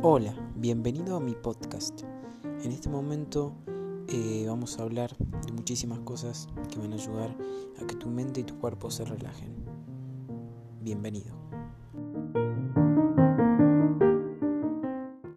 Hola, bienvenido a mi podcast. En este momento eh, vamos a hablar de muchísimas cosas que van a ayudar a que tu mente y tu cuerpo se relajen. Bienvenido.